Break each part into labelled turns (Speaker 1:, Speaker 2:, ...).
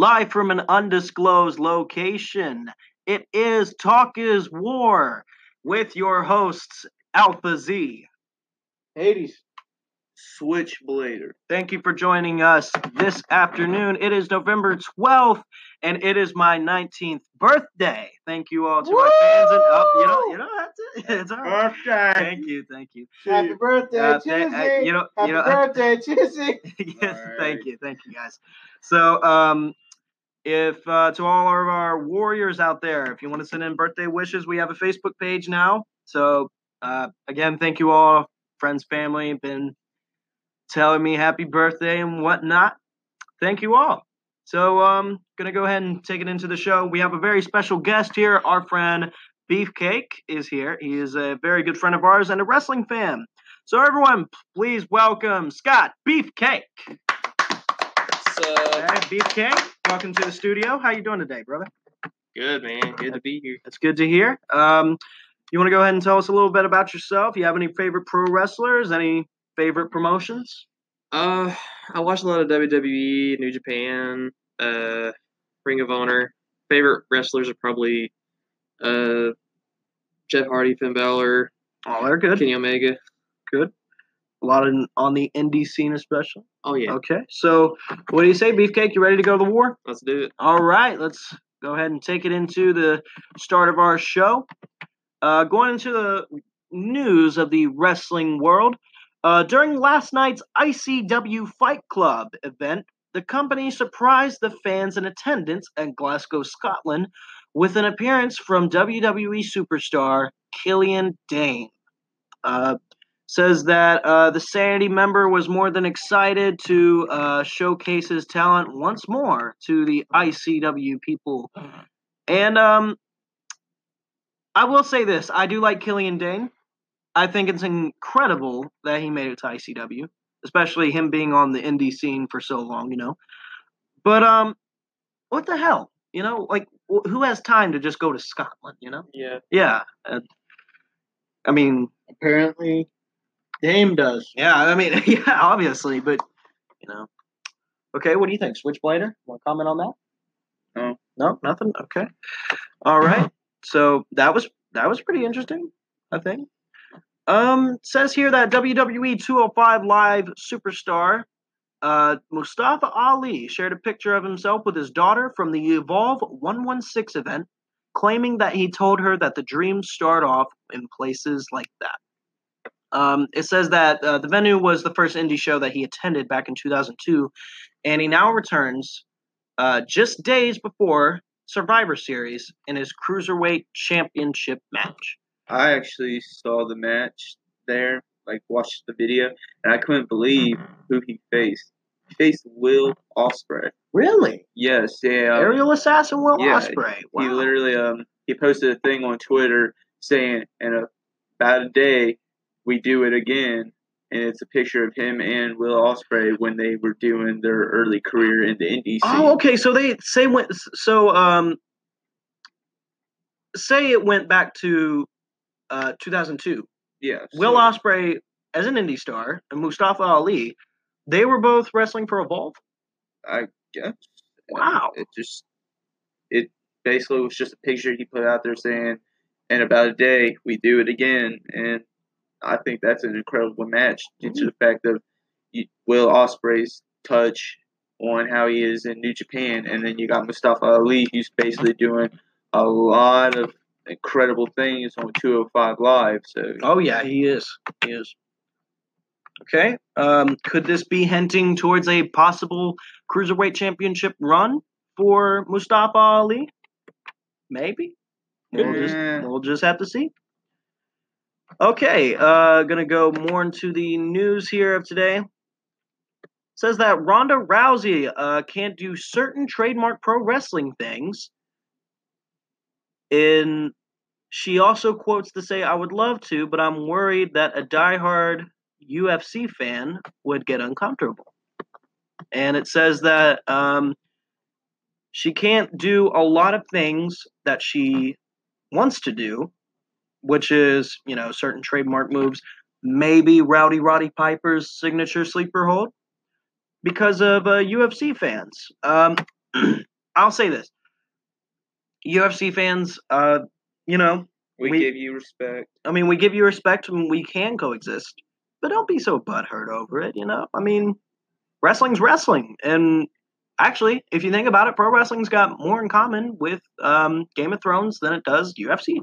Speaker 1: live from an undisclosed location. It is Talk is War with your hosts, Alpha Z.
Speaker 2: Hades.
Speaker 3: Switchblader.
Speaker 1: Thank you for joining us this afternoon. It is November 12th, and it is my 19th birthday. Thank you all to our fans. And, oh, you know, you know, that's it. It's all right.
Speaker 3: Birthday.
Speaker 1: Thank you, thank you.
Speaker 2: Happy birthday,
Speaker 1: Uh,
Speaker 2: Chizzy.
Speaker 1: th- uh, you know-
Speaker 2: Happy
Speaker 1: you know-
Speaker 2: birthday, Chizzy.
Speaker 1: yes,
Speaker 3: Alright.
Speaker 1: thank you, thank you, guys. So, um, if uh, to all of our warriors out there, if you want to send in birthday wishes, we have a Facebook page now. So, uh, again, thank you all, friends, family, been telling me happy birthday and whatnot. Thank you all. So, um, gonna go ahead and take it into the show. We have a very special guest here. Our friend Beefcake is here. He is a very good friend of ours and a wrestling fan. So, everyone, please welcome Scott Beefcake.
Speaker 3: So,
Speaker 1: Hey, Beefcake, welcome to the studio. How you doing today, brother?
Speaker 3: good, man. Good to be here.
Speaker 1: That's good to hear. Um, you want to go ahead and tell us a little bit about yourself? You have any favorite pro wrestlers? Any favorite promotions?
Speaker 3: Uh, I watch a lot of WWE, New Japan, uh, Ring of Honor. Favorite wrestlers are probably uh, Jeff Hardy, Finn Balor,
Speaker 1: Oh, they're good.
Speaker 3: Kenny Omega.
Speaker 1: A lot in, on the indie scene, especially.
Speaker 3: Oh yeah,
Speaker 1: Okay, so what do you say, Beefcake? You ready to go to the war?
Speaker 3: let's do it.
Speaker 1: All right, let's go ahead and take it into the start of our show. Uh, going into the news of the wrestling world. Uh, during last night's ICW Fight Club event, the company surprised the fans in attendance at Glasgow, Scotland, with an appearance from WWE superstar Killian Dain. Uh, says that uh, the Sanity member was more than excited to uh, showcase his talent once more to the ICW people. And um, I will say this I do like Killian Dain. I think it's incredible that he made it to ICW, especially him being on the indie scene for so long, you know. But um, what the hell, you know? Like, wh- who has time to just go to Scotland, you know?
Speaker 3: Yeah.
Speaker 1: Yeah. uh, I mean,
Speaker 2: Apparently, Dame does.
Speaker 1: yeah, I mean, yeah, obviously, but you know. Okay, what do you think, Switchblader? Want to comment on that?
Speaker 3: No.
Speaker 1: No, nothing. Okay. All right. So that was that was pretty interesting. I think. Um, says here that WWE 205 Live superstar uh, Mustafa Ali shared a picture of himself with his daughter from the Evolve 116 event, claiming that he told her that the dreams start off in places like that. Um, it says that uh, the venue was the first indie show that he attended back in 2002, and he now returns uh, just days before Survivor Series in his Cruiserweight Championship match.
Speaker 4: I actually saw the match there, like watched the video, and I couldn't believe who he faced. He faced Will Ospreay.
Speaker 1: Really?
Speaker 4: Yes, yeah. um,
Speaker 1: Aerial Assassin Will
Speaker 4: yeah,
Speaker 1: Ospreay. Wow.
Speaker 4: He literally um he posted a thing on Twitter saying in a, about a day we do it again, and it's a picture of him and Will Ospreay when they were doing their early career in the indie scene.
Speaker 1: Oh, okay. So they say went. so um say it went back to uh 2002.
Speaker 4: yeah.
Speaker 1: Will Ospreay as an indie star and Mustafa Ali, they were both wrestling for Evolve.
Speaker 4: I guess.
Speaker 1: Wow.
Speaker 4: It just it basically was just a picture he put out there saying, in about a day we do it again, and I think that's an incredible match due to the fact of Will Ospreay's touch on how he is in New Japan, and then you got Mustafa Ali, who's basically doing a lot of incredible things on 205 Live. So
Speaker 1: Oh yeah, he is. He is. Okay. Um, could this be hinting towards a possible cruiserweight championship run for Mustafa Ali? Maybe. We'll just, we'll just have to see. Okay, uh, gonna go more into the news here of today. Says that Ronda Rousey uh, can't do certain trademark pro wrestling things. In she also quotes to say, "I would love to, but I'm worried that a diehard UFC fan would get uncomfortable." And it says that um, she can't do a lot of things that she wants to do, which is, you know, certain trademark moves, maybe Rowdy Roddy Piper's signature sleeper hold, because of uh, UFC fans. Um, I'll say this: UFC fans, uh, you know,
Speaker 4: We,
Speaker 1: We-
Speaker 4: give you respect.
Speaker 1: I mean, we give you respect and we can coexist, but don't be so butthurt over it. You know, I mean, wrestling's wrestling, and actually, if you think about it, pro wrestling's got more in common with um, Game of Thrones than it does UFC.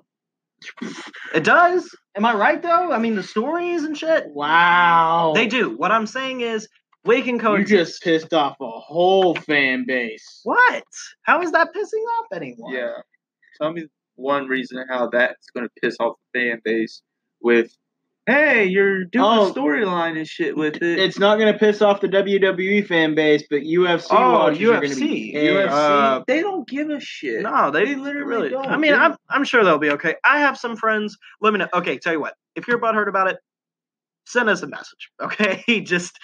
Speaker 1: It does. Am I right though? I mean, the stories and shit.
Speaker 2: Wow.
Speaker 1: They do. What I'm saying is, we can
Speaker 2: You
Speaker 1: coexist.
Speaker 2: just pissed off a whole fan base.
Speaker 1: What? How is that pissing off anyone?
Speaker 4: Yeah. Tell me one reason how that's going to piss off the fan base with, hey, you're doing
Speaker 2: Oh.
Speaker 4: storyline and shit with it.
Speaker 2: It's not going to piss off the WWE fan base, but UFC
Speaker 1: Oh,
Speaker 2: watchers are going to be
Speaker 1: UFC. Uh,
Speaker 4: they don't give a shit.
Speaker 1: No, they,
Speaker 4: They literally
Speaker 1: really.
Speaker 4: don't.
Speaker 1: I mean, I'm I'm sure they'll be okay. I have some friends. Let me know. Okay, tell you what. If you're butthurt about it, send us a message. Okay, just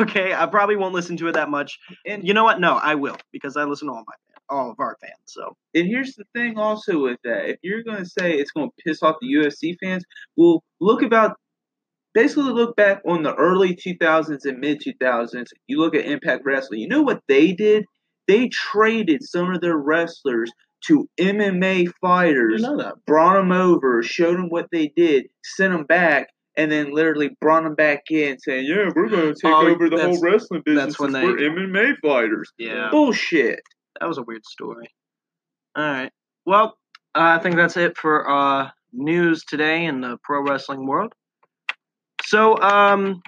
Speaker 1: okay. I probably won't listen to it that much.
Speaker 4: And
Speaker 1: You know what? No, I will because I listen to all my all of our fans. So
Speaker 4: And here's the thing also with that. If you're going to say it's going to piss off the UFC fans, well, look about, basically look back on the early 2000s and mid 2000s. You look at Impact Wrestling. You know what they did? They traded some of their wrestlers to MMA fighters,
Speaker 1: know that.
Speaker 4: brought them over, showed them what they did, sent them back, and then literally brought them back in saying, yeah, we're going to take
Speaker 1: Oh,
Speaker 4: over the whole wrestling business
Speaker 1: that's when they-
Speaker 4: we're MMA fighters.
Speaker 1: Yeah,
Speaker 4: Bullshit.
Speaker 1: that was a weird story. All right. Well, I think that's it for uh, news today in the pro wrestling world. So, um,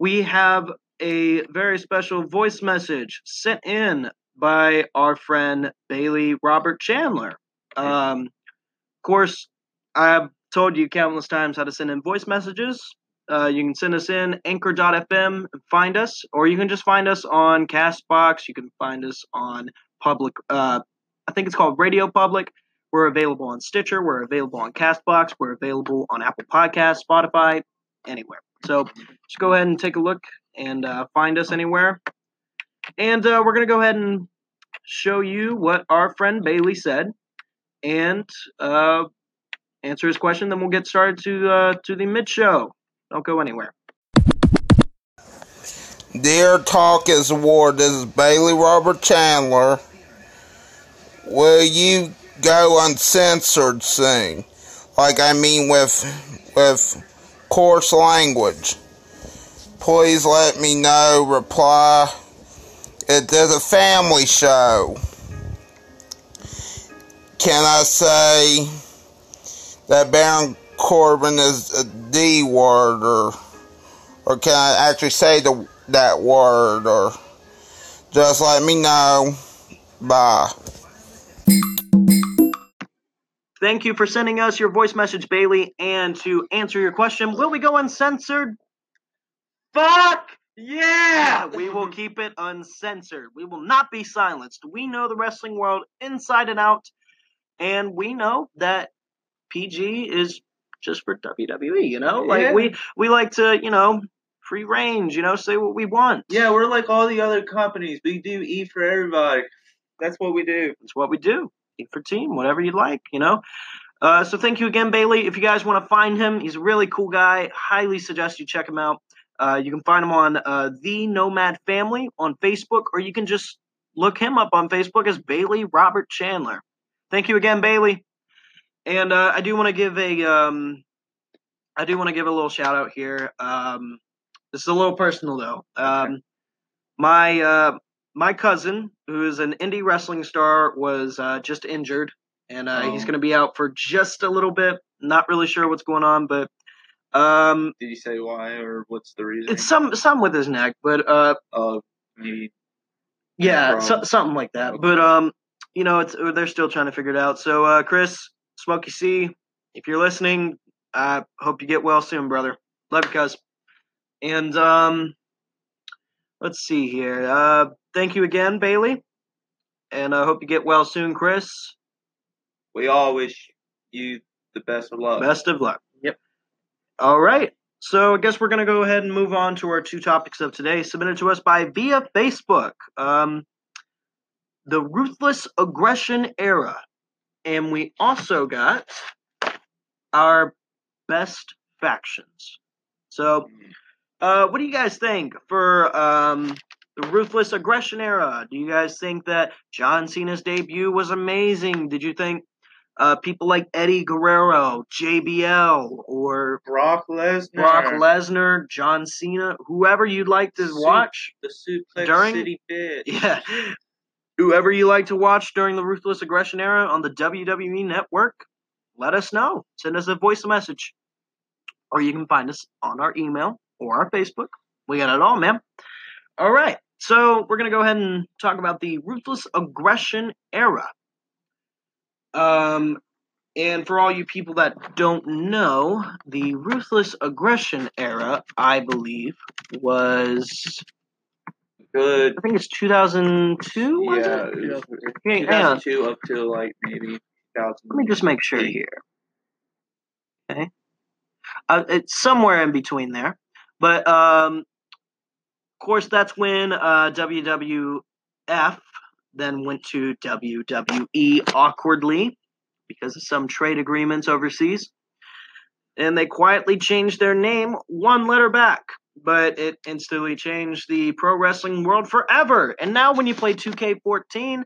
Speaker 1: we have a very special voice message sent in by our friend Bailey Robert Chandler. Um, of course, I've told you countless times how to send in voice messages. Uh, you can send us in anchor.fm and find us, or you can just find us on Castbox. You can find us on public, uh, I think it's called Radio Public. We're available on Stitcher. We're available on Castbox. We're available on Apple Podcasts, Spotify, anywhere. So just go ahead and take a look and uh, find us anywhere. And uh, we're going to go ahead and show you what our friend Bailey said and uh, answer his question. Then we'll get started to uh, to the mid show. Don't go anywhere.
Speaker 5: Dear Talk is Award, this is Bailey Robert Chandler. Will you go uncensored soon? Like I mean with with coarse language. Please let me know. Reply. It is a family show. Can I say that Baron Corbin is a D word or or can I actually say the that word or just let me know. Bye.
Speaker 1: Thank you for sending us your voice message, Bailey. And to answer your question, will we go uncensored? Fuck yeah! We will keep it uncensored. We will not be silenced. We know the wrestling world inside and out, and we know that PG is just for WWE. You know, like
Speaker 4: Yeah.
Speaker 1: we we like to, you know, free range. You know, say what we want.
Speaker 4: Yeah, we're like all the other companies. We do E for everybody. That's what we do.
Speaker 1: It's what we do. For team, whatever you'd like, you know. Uh, so thank you again, Bailey. If you guys want to find him, he's a really cool guy. Highly suggest you check him out. Uh, you can find him on uh, the Nomad Family on Facebook, or you can just look him up on Facebook as Bailey Robert Chandler. Thank you again, Bailey. And uh, I do want to give a um, I do want to give a little shout out here. Um, this is a little personal though. Um, my uh, my cousin, who is an indie wrestling star, was uh, just injured, and uh, he's
Speaker 4: Oh.
Speaker 1: going to be out for just a little bit. Not really sure what's going on, but um,
Speaker 4: Did you say why or what's the reason?
Speaker 1: it's some some with his neck. But uh,
Speaker 4: uh, maybe
Speaker 1: yeah, so, something like that.
Speaker 4: Okay.
Speaker 1: But um, you know, it's they're still trying to figure it out. So uh, Chris, Smoky C, if you're listening, I hope you get well soon, brother. Love you, cuz. And um, let's see here. Uh, thank you again, Bailey. And I hope you get well soon, Chris.
Speaker 4: we all wish you the best of luck.
Speaker 1: Best of luck. Yep. All right. So I guess we're gonna go ahead and move on to our two topics of today, submitted to us by via Facebook. Um, the ruthless aggression era, and we also got our best factions. So, uh, what do you guys think for um, the Ruthless Aggression era. Do you guys think that John Cena's debut was amazing? Did you think uh, people like Eddie Guerrero, JBL, or
Speaker 4: Brock Lesnar.
Speaker 1: Brock Lesnar, John Cena, whoever you'd like to
Speaker 4: Su-
Speaker 1: watch?
Speaker 4: The Suplex
Speaker 1: During-
Speaker 4: City bitch.
Speaker 1: Yeah. Whoever you like to watch during the Ruthless Aggression era on the WWE network, let us know. Send us a voice message. Or you can find us on our email or our Facebook. We got it all, man. All right. So we're going to go ahead and talk about the Ruthless Aggression era. Um, and for all you people that don't know, the Ruthless Aggression era, I believe, was
Speaker 4: Good.
Speaker 1: I think it's 2002. Was
Speaker 4: Yeah,
Speaker 1: it?
Speaker 4: it was
Speaker 1: Okay,
Speaker 4: 2002 up to like maybe 2000.
Speaker 1: Let me just make sure here. Okay. Uh, it's somewhere in between there, but um, course that's when uh, WWF then went to WWE awkwardly because of some trade agreements overseas, and they quietly changed their name one letter back. But it instantly changed the pro wrestling world forever. And now, when you play 2K14,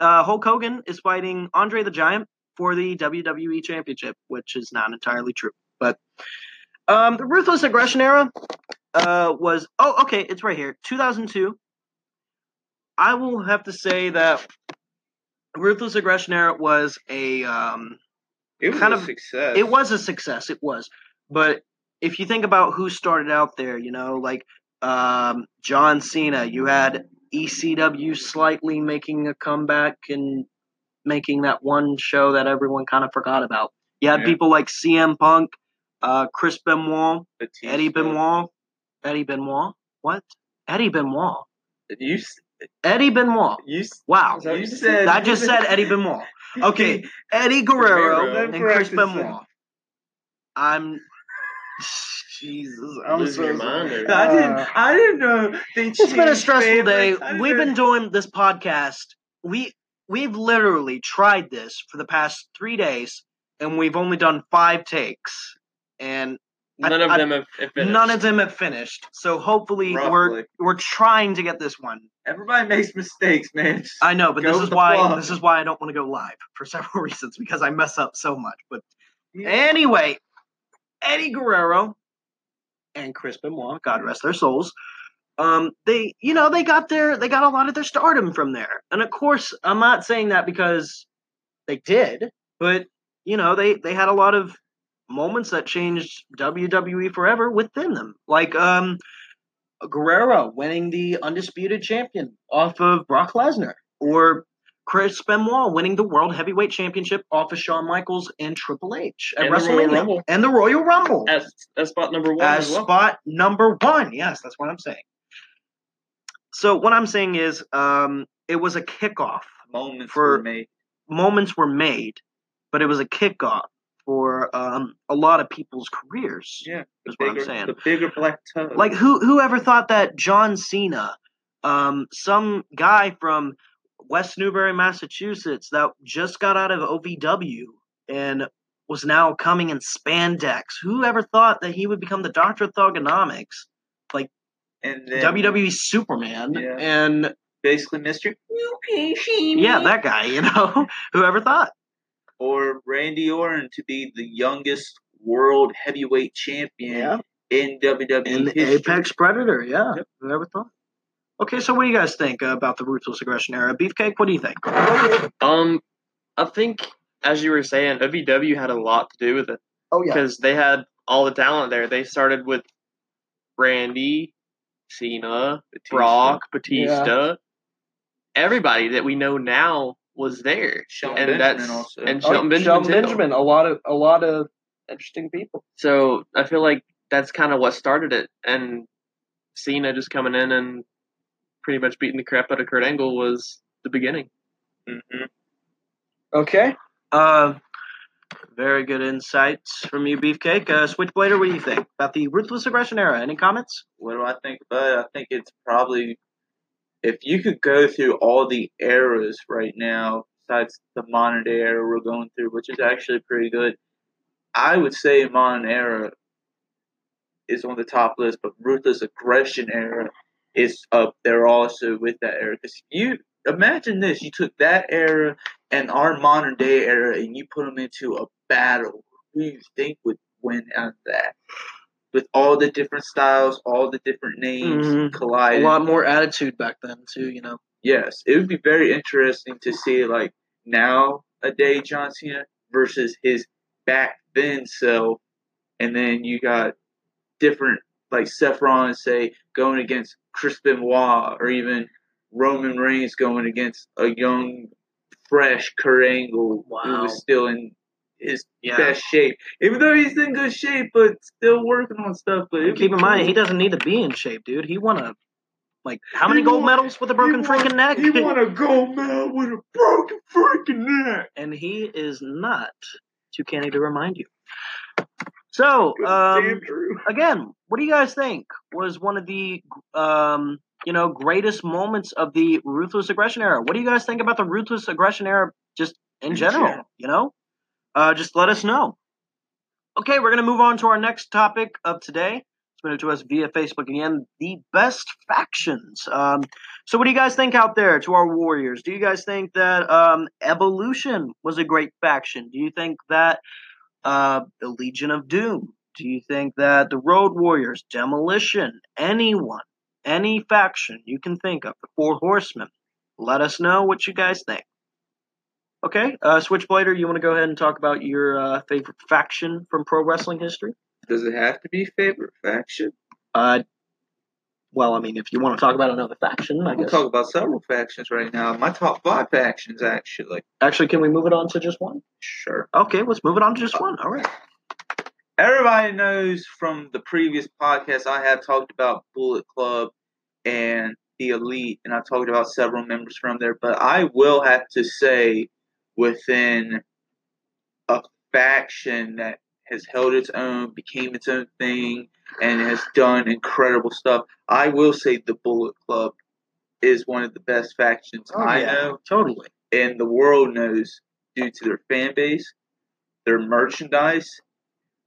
Speaker 1: uh, Hulk Hogan is fighting Andre the Giant for the WWE Championship, which is not entirely true. But um, the Ruthless Aggression era uh, was oh okay, it's right here, 2002. I will have to say that Ruthless Aggression era was a um,
Speaker 4: It was
Speaker 1: kind
Speaker 4: a
Speaker 1: of-
Speaker 4: success.
Speaker 1: it was a success. It was, but if you think about who started out there, you know, like um, John Cena, you had ECW slightly making a comeback and making that one show that everyone kind of forgot about. You had
Speaker 4: Yeah.
Speaker 1: people like CM Punk, uh, Chris Benoit,
Speaker 4: Batista.
Speaker 1: Eddie Benoit, Eddie Benoit. What? Eddie Benoit.
Speaker 4: You
Speaker 1: Eddie Benoit.
Speaker 4: you
Speaker 1: Wow.
Speaker 4: you said
Speaker 1: I just said Eddie Benoit. Okay, Eddie Guerrero
Speaker 3: Guerrero.
Speaker 1: and Chris
Speaker 4: Correct,
Speaker 1: Benoit. I'm Jesus. I'm
Speaker 3: Losing
Speaker 1: so
Speaker 3: your
Speaker 1: sorry.
Speaker 3: mind.
Speaker 4: I
Speaker 1: Uh,
Speaker 4: didn't. I didn't know. They
Speaker 1: It's been a stressful day.
Speaker 4: favorites. I
Speaker 1: We've
Speaker 4: know-
Speaker 1: been doing this podcast. We we've literally tried this for the past three days, and we've only done five takes, and I-
Speaker 3: None of
Speaker 1: I-
Speaker 3: them have, have finished.
Speaker 1: none of them have finished. So hopefully we're we're trying to get this one.
Speaker 4: Everybody makes mistakes, man. Just-
Speaker 1: I know, but this is why
Speaker 4: flow.
Speaker 1: this is why I don't want to go live for several reasons because I mess up so much. But anyway, Eddie Guerrero and Chris Benoit, God rest their souls. Um, they, you know, they got their, they got a lot of their stardom from there. And of course, I'm not saying that because they did, but you know, they they had a lot of moments that changed WWE forever within them, like um, Guerrero winning the undisputed champion off of Brock Lesnar, or Chris Benoit winning the World Heavyweight Championship off of Shawn Michaels and Triple H at
Speaker 3: And
Speaker 1: WrestleMania,
Speaker 3: Rumble.
Speaker 1: and the Royal Rumble
Speaker 3: At, at spot number one
Speaker 1: as
Speaker 3: as well.
Speaker 1: spot number one. Yes, that's what I'm saying. So what I'm saying is, um, it was a kickoff.
Speaker 4: moments
Speaker 1: For-
Speaker 4: for me.
Speaker 1: Moments were made, but it was a kickoff for um, a lot of people's careers.
Speaker 4: Yeah,
Speaker 1: is
Speaker 4: the
Speaker 1: what I'm saying.
Speaker 4: the bigger black toe.
Speaker 1: Like who who ever thought that John Cena, um, some guy from West Newbury, Massachusetts, that just got out of OVW and was now coming in spandex. Who ever thought that he would become the Doctor of Thuganomics,
Speaker 4: and then
Speaker 1: WWE Superman,
Speaker 4: Yeah.
Speaker 1: and
Speaker 4: basically Mr.
Speaker 1: Okay, yeah, that guy. You know, whoever thought?
Speaker 4: Or Randy Orton to be the youngest world heavyweight champion in WWE
Speaker 1: in the
Speaker 4: history.
Speaker 1: Apex Predator. Yeah, whoever thought? Okay, so what do you guys think uh, about the Ruthless Aggression era? Beefcake, what do you think?
Speaker 3: Um, I think as you were saying, OVW had a lot to do with it
Speaker 1: Oh yeah,
Speaker 3: because they had all the talent there. They started with Randy, Cena,
Speaker 4: Batista.
Speaker 3: Brock, Batista. Everybody that we know now was there,
Speaker 4: Shelton
Speaker 3: and
Speaker 4: Benjamin
Speaker 3: that's
Speaker 4: also.
Speaker 3: and
Speaker 1: Oh,
Speaker 3: Benjamin.
Speaker 1: Shelton. Benjamin, a lot of a lot of interesting people.
Speaker 3: So I feel like that's kind of what started it, and Cena just coming in and pretty much beating the crap out of Kurt Angle was the beginning.
Speaker 4: Mhm.
Speaker 1: Okay. Uh, very good insights from you, Beefcake. Uh, Switchblader, what do you think about the Ruthless Aggression era? Any comments?
Speaker 4: What do I think about it? I think it's probably if you could go through all the eras right now, besides the modern day era we're going through, which is actually pretty good. I would say modern era is on the top list, but ruthless aggression era is up there also with that era. Because you imagine this: you took that era and our modern day era, and you put them into a battle. Who do you think would win out of that? With all the different styles, all the different names
Speaker 1: Mhm. a lot more attitude back then too. You know.
Speaker 4: Yes, it would be very interesting to see like now a day John Cena versus his back then self, and then you got different like Seth Rollins say going against Chris Benoit, or even Roman Reigns going against a young, fresh Kurt Angle who was still in his
Speaker 1: Yeah.
Speaker 4: best shape, even though he's in good shape, but still working on stuff. But
Speaker 1: Keep in mind, he doesn't need to be in shape, dude. He won a like how many
Speaker 4: He
Speaker 1: gold
Speaker 4: won-
Speaker 1: medals with a broken
Speaker 4: won-
Speaker 1: freaking neck?
Speaker 4: He won a gold medal with a broken freaking neck.
Speaker 1: and he is not too canny to remind you. So, um, again, what do you guys think was one of the um, you know greatest moments of the ruthless aggression era? What do you guys think about the ruthless aggression era just in,
Speaker 4: In
Speaker 1: general,
Speaker 4: general.
Speaker 1: You know, uh, just let us know. Okay, we're gonna move on to our next topic of today. Submitted to us via Facebook again. The best factions. Um, so, what do you guys think out there to our warriors? Do you guys think that um, Evolution was a great faction? Do you think that uh, the Legion of Doom? Do you think that the Road Warriors, Demolition, anyone, any faction you can think of, the Four Horsemen? Let us know what you guys think. Okay, uh, Switchblader, you want to go ahead and talk about your uh, favorite faction from pro wrestling history?
Speaker 4: Does it have to be favorite faction?
Speaker 1: Uh, well, I mean, if you want to talk about another faction, I
Speaker 4: We'll
Speaker 1: guess.
Speaker 4: talk about several factions right now. My top five factions, actually.
Speaker 1: Actually, can we move it on to just one?
Speaker 4: Sure.
Speaker 1: Okay, let's move it on to just one. All right.
Speaker 4: Everybody knows from the previous podcast I have talked about Bullet Club and the Elite, and I've talked about several members from there. But I will have to say, within a faction that has held its own, became its own thing, and has done incredible stuff, I will say the Bullet Club is one of the best factions oh, I know
Speaker 1: totally.
Speaker 4: and the world knows due to their fan base, their merchandise,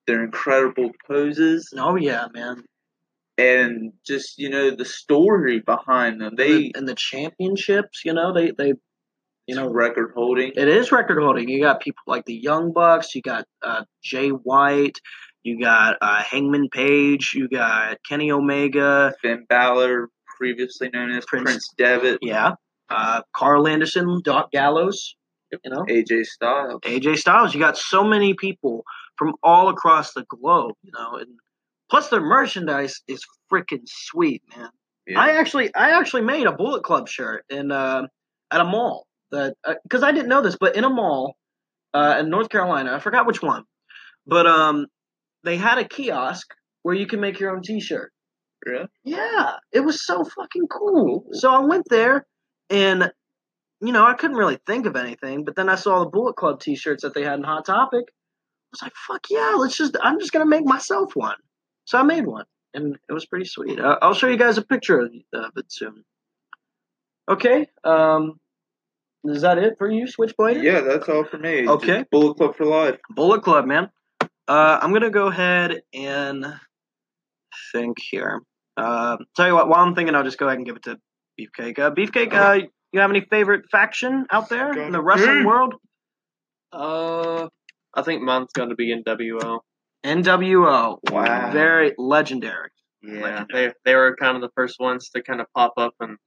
Speaker 4: their incredible poses,
Speaker 1: Oh yeah, man.
Speaker 4: and just you know the story behind them. They
Speaker 1: and the championships, you know, they they, you know,
Speaker 4: record holding.
Speaker 1: It is record holding. You got people like the Young Bucks. You got uh, Jay White. You got uh, Hangman Page. You got Kenny Omega.
Speaker 4: Finn Balor, previously known as
Speaker 1: Prince-
Speaker 4: Prince, Devitt,
Speaker 1: Yeah. Uh, Karl Anderson, Doc Gallows. You know,
Speaker 4: AJ Styles.
Speaker 1: AJ Styles. You got so many people from all across the globe. You know, and plus their merchandise is freaking sweet, man.
Speaker 4: Yeah.
Speaker 1: I actually, I actually made a Bullet Club shirt in uh, at a mall that because I didn't know this, but in a mall uh, in North Carolina, I forgot which one, but um, they had a kiosk where you can make your own T-shirt.
Speaker 4: Really?
Speaker 1: Yeah, it was so fucking cool. So I went there, and you know I couldn't really think of anything, but then I saw the Bullet Club T-shirts that they had in Hot Topic. I was like, "Fuck yeah, let's just." I'm just gonna make myself one. So I made one, and it was pretty sweet. Uh, I'll show you guys a picture of of it soon. Okay. Um, is that it for you, Switchblade?
Speaker 4: Yeah, that's all for me. Just
Speaker 1: Okay.
Speaker 4: Bullet Club for life.
Speaker 1: Bullet Club, man. Uh, I'm gonna go ahead and think here. Uh, tell you what, while I'm thinking, I'll just go ahead and give it to Beefcake. Uh, Beefcake, uh, you have any favorite faction out there in the wrestling
Speaker 4: Mhm.
Speaker 1: world?
Speaker 3: Uh, I think mine's going to be NWO.
Speaker 1: NWO.
Speaker 4: Wow.
Speaker 1: Very legendary.
Speaker 3: Yeah, they they were kind of the first ones to kind of pop up and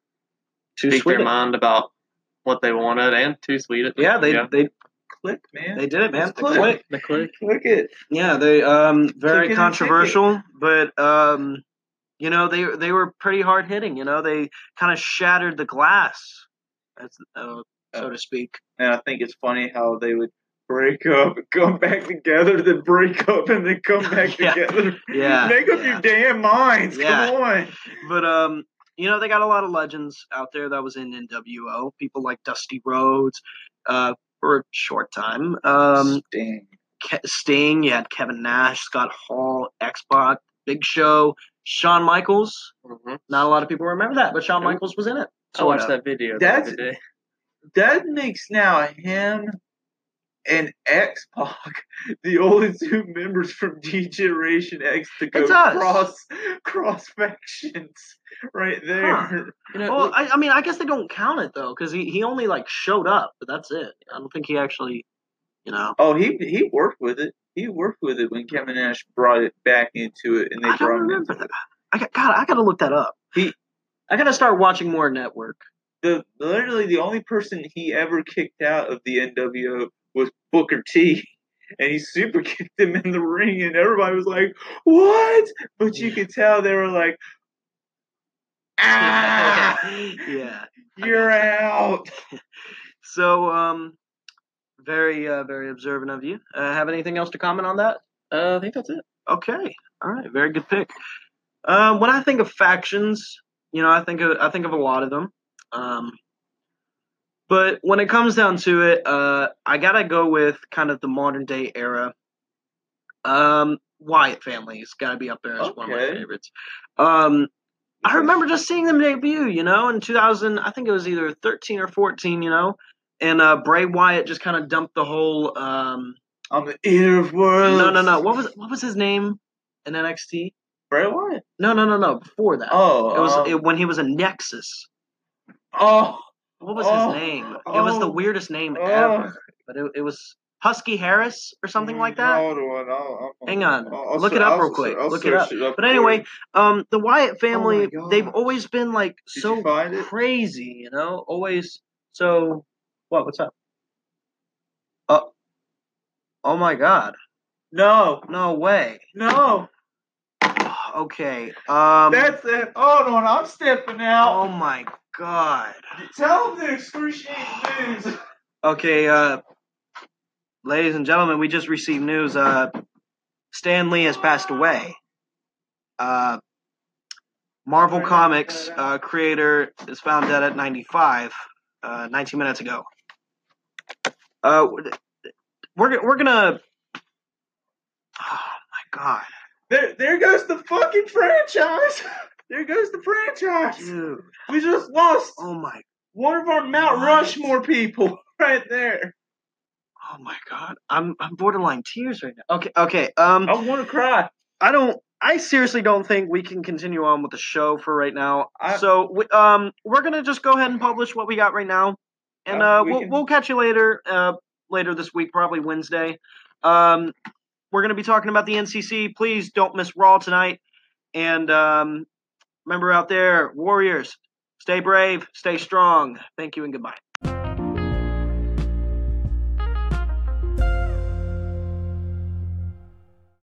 Speaker 1: Too
Speaker 3: speak
Speaker 1: sweet.
Speaker 3: their mind about what they wanted, and too sweet. at the-
Speaker 1: Yeah, they they
Speaker 4: Click, man.
Speaker 1: they did it, man.
Speaker 4: It's
Speaker 1: The
Speaker 4: Kliq.
Speaker 1: click.
Speaker 3: the Kliq.
Speaker 4: Click it.
Speaker 1: Yeah, they um very
Speaker 4: Click
Speaker 1: controversial, but um you know they they were pretty hard hitting. You know they kind of shattered the glass, as, uh, so to speak.
Speaker 4: And I think it's funny how they would break up, come back together, then break up, and then come back
Speaker 1: Yeah.
Speaker 4: together.
Speaker 1: Yeah,
Speaker 4: Make up
Speaker 1: yeah.
Speaker 4: your damn minds.
Speaker 1: Yeah.
Speaker 4: Come on.
Speaker 1: But um, you know they got a lot of legends out there that was in NWO. People like Dusty Rhodes, uh, for a short time. Um,
Speaker 4: Sting.
Speaker 1: Ke- Sting. You had Kevin Nash, Scott Hall, X-Pac, Big Show, Shawn Michaels.
Speaker 3: hmm
Speaker 1: Not a lot of people remember that, but Shawn Michaels was in it.
Speaker 3: I watched that video. the
Speaker 4: That's-
Speaker 3: other day.
Speaker 4: That makes now him and X Pac, the only two members from D Generation X to go cross cross factions right there.
Speaker 1: Huh.
Speaker 3: You know,
Speaker 1: Well, I, I mean, I guess they don't count it though, because he, he only like showed up, but that's it. I don't think he actually, you know.
Speaker 4: Oh, he he worked with it. He worked with it when Kevin Nash brought it back into it, and they
Speaker 1: I
Speaker 4: brought him into
Speaker 1: that. I got, God, I gotta look that up.
Speaker 4: He-
Speaker 1: I gotta start watching more network.
Speaker 4: the literally the only person he ever kicked out of the NWO was Booker T. And he super kicked him in the ring, and everybody was like, "What?" But you could tell they were like, "Ah,
Speaker 1: yeah.
Speaker 4: you're out."
Speaker 1: So, um, very, uh, very observant of you. Uh, have anything else to comment on that?
Speaker 3: uh, I think that's it.
Speaker 1: Okay, all right, very good pick. Um, when I think of factions, you know, I think of I think of a lot of them. Um, but when it comes down to it, uh, I gotta go with kind of the modern day era. Um, Wyatt family's got to be up there as one of my favorites. Um, I remember just seeing them debut, you know, in 2000. I think it was either 13 or 14, you know, and uh, Bray Wyatt just kind of dumped the whole. Um,
Speaker 4: on the ear of world.
Speaker 1: no, no, no. What was what was his name in NXT?
Speaker 4: Bray Wyatt.
Speaker 1: No, no, no, no. Before that,
Speaker 4: Oh,
Speaker 1: it was
Speaker 4: um,
Speaker 1: it, when he was a Nexus.
Speaker 4: oh,
Speaker 1: What was
Speaker 4: oh,
Speaker 1: his name? It was the
Speaker 4: oh,
Speaker 1: weirdest name
Speaker 4: oh.
Speaker 1: ever, but it, it was Husky Harris or something like that.
Speaker 4: Hold on, I'll, I'll,
Speaker 1: Hang on.
Speaker 4: I'll-
Speaker 1: Look it up real quick. Look it up.
Speaker 4: it up
Speaker 1: But anyway, um, the Wyatt family,
Speaker 4: God.
Speaker 1: they've always been like
Speaker 4: Did
Speaker 1: so
Speaker 4: you find it?
Speaker 1: crazy, you know, always so. What? What's up? Oh, oh my God!
Speaker 4: No,
Speaker 1: No way.
Speaker 4: no,
Speaker 1: Okay. Um.
Speaker 4: that's it. Hold on, I'm stepping out.
Speaker 1: Oh my God.
Speaker 4: Tell them the excruciating news.
Speaker 1: Okay, uh, ladies and gentlemen, we just received news. Uh, Stan Lee has passed away. Uh, Marvel Comics uh, creator is found dead at 95, uh, 19 minutes ago. Uh, we're we're gonna. Oh my god,
Speaker 4: There, there goes the fucking franchise. There goes the franchise.
Speaker 1: dude!
Speaker 4: We just lost
Speaker 1: Oh my,
Speaker 4: one of our Mount? Rushmore people right there.
Speaker 1: oh my god! I'm I'm borderline tears right now. Okay, okay. Um,
Speaker 4: I want to cry.
Speaker 1: I don't. I seriously don't think we can continue on with the show for right now.
Speaker 4: I-
Speaker 1: so, we, um, we're gonna just go ahead and publish what we got right now, and
Speaker 4: Uh,
Speaker 1: uh,
Speaker 4: we
Speaker 1: we'll
Speaker 4: can-
Speaker 1: we'll catch you later. Uh, later this week, probably Wednesday. Um, we're gonna be talking about the NCC. Please don't miss Raw tonight. And um, remember out there, Warriors, stay brave, stay strong. Thank you and goodbye.